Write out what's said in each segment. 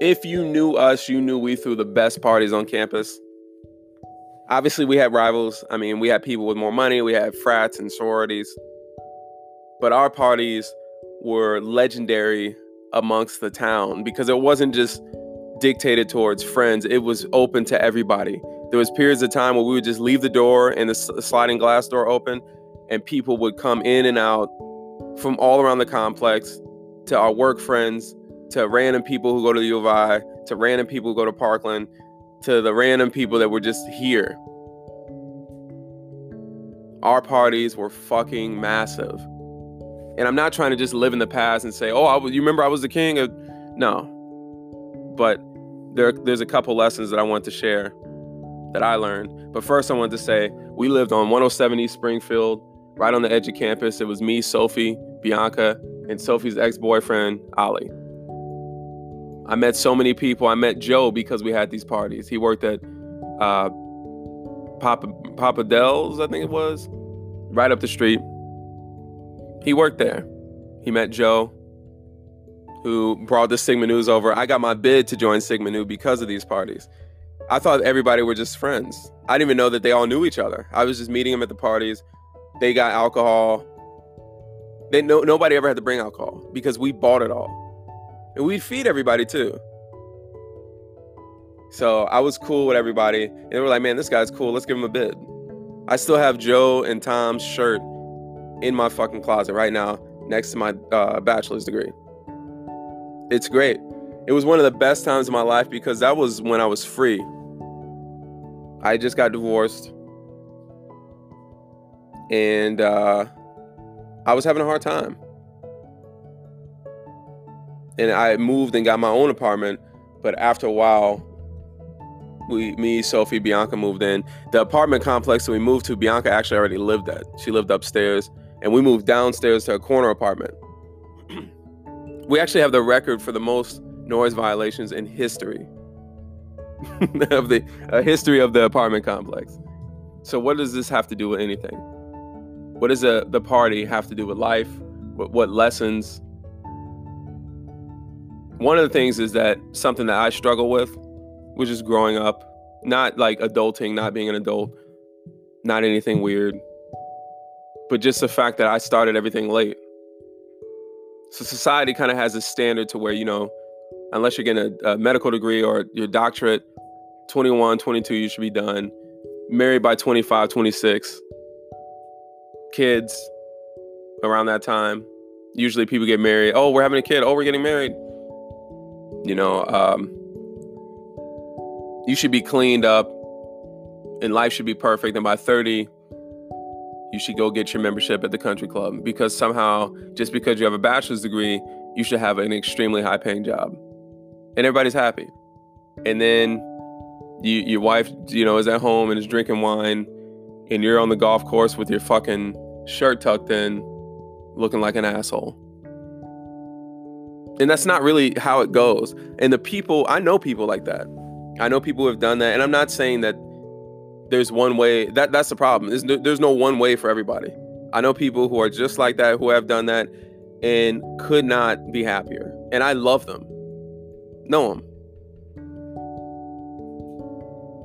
if you knew us, you knew we threw the best parties on campus. Obviously, we had rivals. I mean, we had people with more money, we had frats and sororities. But our parties were legendary amongst the town because it wasn't just dictated towards friends, it was open to everybody. There was periods of time where we would just leave the door and the sliding glass door open and people would come in and out from all around the complex to our work friends to random people who go to the U of I to random people who go to Parkland to the random people that were just here. Our parties were fucking massive. And I'm not trying to just live in the past and say, "Oh, I was, you remember I was the king?" Of... No. But there, there's a couple lessons that I want to share that I learned. But first, I wanted to say we lived on 107 East Springfield, right on the edge of campus. It was me, Sophie, Bianca, and Sophie's ex-boyfriend, Ali. I met so many people. I met Joe because we had these parties. He worked at uh, Papa Papa Del's, I think it was, right up the street. He worked there. He met Joe, who brought the Sigma Nus over. I got my bid to join Sigma Nu because of these parties. I thought everybody were just friends. I didn't even know that they all knew each other. I was just meeting them at the parties. They got alcohol. They no nobody ever had to bring alcohol because we bought it all. And we'd feed everybody too. So I was cool with everybody. And they were like, man, this guy's cool. Let's give him a bid. I still have Joe and Tom's shirt in my fucking closet right now next to my uh, bachelor's degree. It's great. It was one of the best times of my life because that was when I was free. I just got divorced. And uh, I was having a hard time and I moved and got my own apartment. But after a while, we, me, Sophie, Bianca moved in. The apartment complex that we moved to, Bianca actually already lived at. She lived upstairs, and we moved downstairs to a corner apartment. we actually have the record for the most noise violations in history of the uh, history of the apartment complex. So, what does this have to do with anything? What does the, the party have to do with life? What, what lessons? One of the things is that something that I struggle with, which is growing up, not like adulting, not being an adult, not anything weird, but just the fact that I started everything late. So society kind of has a standard to where, you know, unless you're getting a, a medical degree or your doctorate, 21, 22, you should be done. Married by 25, 26. Kids around that time. Usually people get married. Oh, we're having a kid. Oh, we're getting married you know, um, you should be cleaned up and life should be perfect. And by 30, you should go get your membership at the country club because somehow, just because you have a bachelor's degree, you should have an extremely high paying job. And everybody's happy. And then you, your wife, you know, is at home and is drinking wine, and you're on the golf course with your fucking shirt tucked in, looking like an asshole. And that's not really how it goes. And the people, I know people like that. I know people who have done that. And I'm not saying that there's one way. That that's the problem. There's no, there's no one way for everybody. I know people who are just like that, who have done that and could not be happier. And I love them. Know them.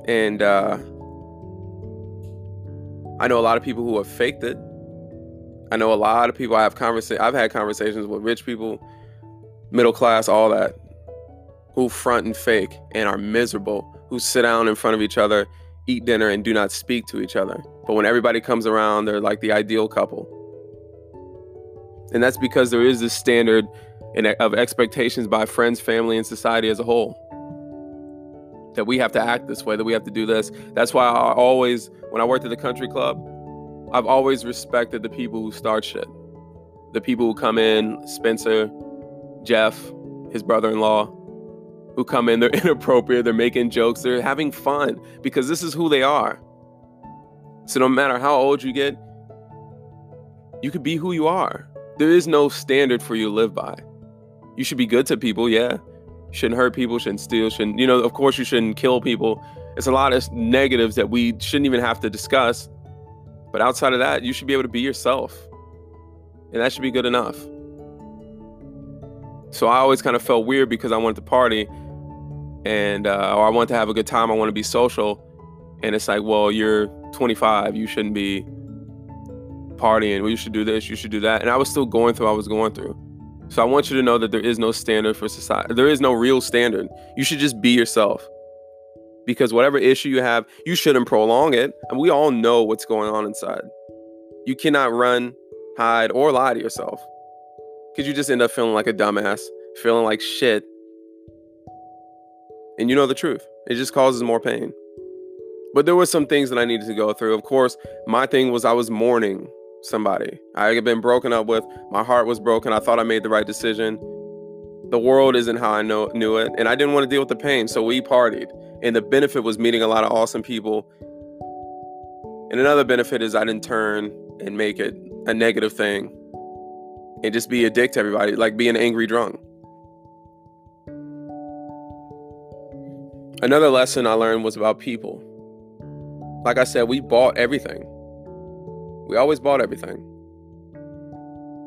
And uh, I know a lot of people who have faked it. I know a lot of people I have conversa- I've had conversations with rich people middle class, all that, who front and fake and are miserable, who sit down in front of each other, eat dinner, and do not speak to each other. But when everybody comes around, they're like the ideal couple. And that's because there is this standard of expectations by friends, family, and society as a whole. That we have to act this way, that we have to do this. That's why I always, when I worked at the country club, I've always respected the people who start shit. The people who come in, Spencer, Jeff, his brother in law, who come in, they're inappropriate, they're making jokes, they're having fun because this is who they are. So no matter how old you get, you could be who you are. There is no standard for you to live by. You should be good to people, yeah. Shouldn't hurt people, shouldn't steal, shouldn't, you know, of course you shouldn't kill people. It's a lot of negatives that we shouldn't even have to discuss. But outside of that, you should be able to be yourself. And that should be good enough. So I always kind of felt weird because I wanted to party and uh, or I want to have a good time. I want to be social, and it's like, well, you're 25. You shouldn't be partying. Well, you should do this. You should do that. And I was still going through. I was going through. So I want you to know that there is no standard for society. There is no real standard. You should just be yourself. Because whatever issue you have, you shouldn't prolong it. And we all know what's going on inside. You cannot run, hide, or lie to yourself. Because you just end up feeling like a dumbass, feeling like shit. And you know the truth. It just causes more pain. But there were some things that I needed to go through. Of course, my thing was I was mourning somebody I had been broken up with. My heart was broken. I thought I made the right decision. The world isn't how I know, knew it. And I didn't want to deal with the pain. So we partied. And the benefit was meeting a lot of awesome people. And another benefit is I didn't turn and make it a negative thing and just be a dick to everybody, like be an angry drunk. Another lesson I learned was about people. Like I said, we bought everything. We always bought everything.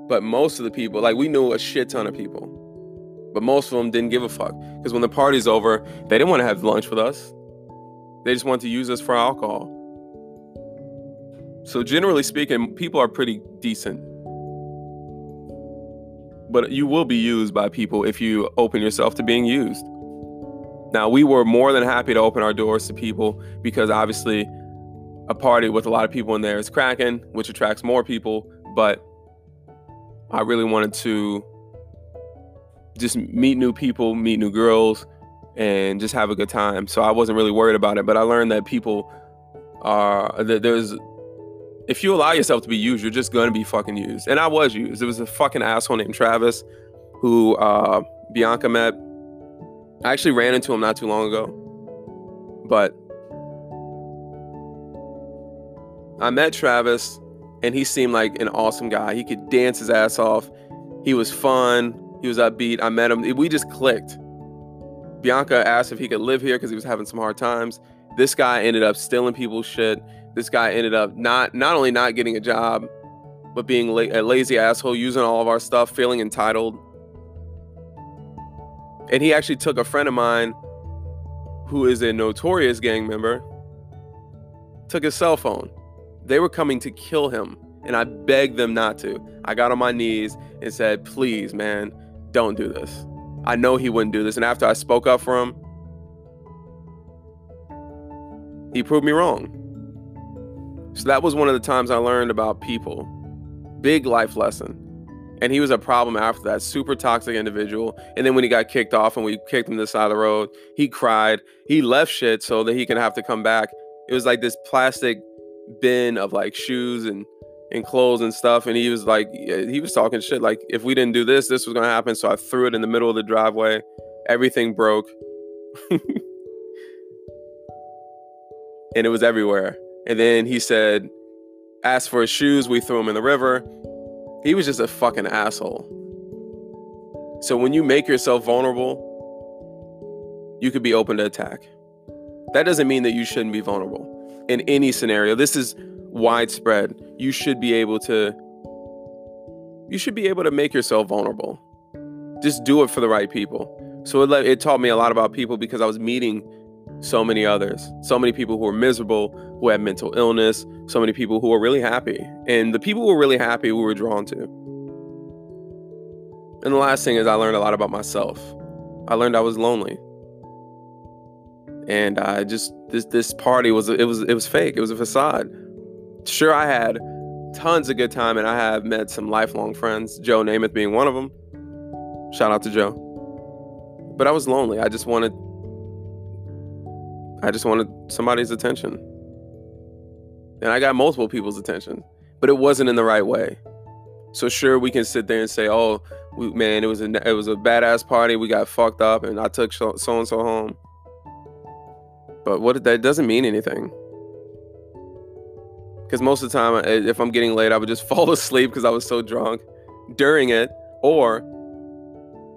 But most of the people, like we knew a shit ton of people, but most of them didn't give a fuck. Because when the party's over, they didn't want to have lunch with us. They just wanted to use us for alcohol. So generally speaking, people are pretty decent. But you will be used by people if you open yourself to being used. Now, we were more than happy to open our doors to people because obviously a party with a lot of people in there is cracking, which attracts more people. But I really wanted to just meet new people, meet new girls, and just have a good time. So I wasn't really worried about it. But I learned that people are that there's if you allow yourself to be used, you're just going to be fucking used. And I was used. It was a fucking asshole named Travis who uh, Bianca met. I actually ran into him not too long ago. But I met Travis and he seemed like an awesome guy. He could dance his ass off. He was fun. He was upbeat. I met him. We just clicked. Bianca asked if he could live here because he was having some hard times. This guy ended up stealing people's shit. This guy ended up not not only not getting a job, but being la- a lazy asshole, using all of our stuff, feeling entitled. And he actually took a friend of mine who is a notorious gang member, took his cell phone they were coming to kill him, and I begged them not to. I got on my knees and said, Please, man, don't do this. I know he wouldn't do this. And after I spoke up for him, he proved me wrong. So that was one of the times I learned about people. Big life lesson. And he was a problem after that, super toxic individual. And then when he got kicked off and we kicked him to the side of the road, he cried. He left shit so that he can have to come back. It was like this plastic bin of like shoes and and clothes and stuff and he was like he was talking shit like if we didn't do this this was to happen so i threw it in the middle of the driveway everything broke and it was everywhere and then he said asked for his shoes we threw them in the river he was just a fucking asshole so when you make yourself vulnerable you could be open to attack that doesn't mean that you shouldn't be vulnerable in any scenario. This is widespread. You should be able to you should be able to make yourself vulnerable. Just do it for the right people. So it, it taught me a lot about people because I was meeting so many others, so many people who are miserable, who have mental illness, so many people who are really happy. And the people who were really happy, we were drawn to. And the last thing is, I learned a lot about myself. I learned I was lonely and I just this this party was it was it was fake. It was a facade. Sure, I had tons of good time, and I have met some lifelong friends. Joe Namath being one of them. Shout out to Joe. But I was lonely. I just wanted I just wanted somebody's attention. And I got multiple people's attention, but it wasn't in the right way. So sure, we can sit there and say, "Oh, we, man, it was a it was a badass party. We got fucked up, and I took so and so home." But what that doesn't mean anything. Because most of the time, if I'm getting late, I would just fall asleep because I was so drunk during it. Or,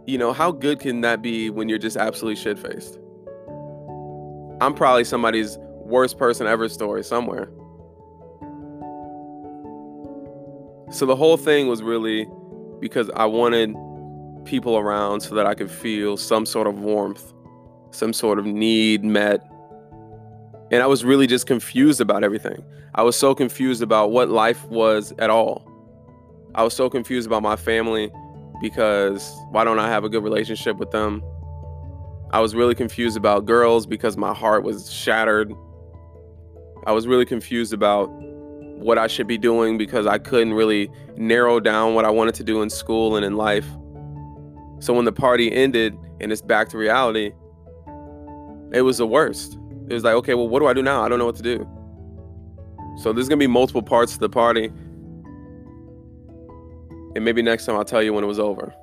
you know, how good can that be when you're just absolutely shit faced? I'm probably somebody's worst person ever story somewhere. So the whole thing was really because I wanted people around so that I could feel some sort of warmth some sort of need met. And I was really just confused about everything. I was so confused about what life was at all. I was so confused about my family because why don't I have a good relationship with them? I was really confused about girls because my heart was shattered. I was really confused about what I should be doing because I couldn't really narrow down what I wanted to do in school and in life. So when the party ended and it's back to reality, it was the worst. It was like, okay, well, what do I do now? I don't know what to do. So there's gonna be multiple parts to the party. And maybe next time I'll tell you when it was over.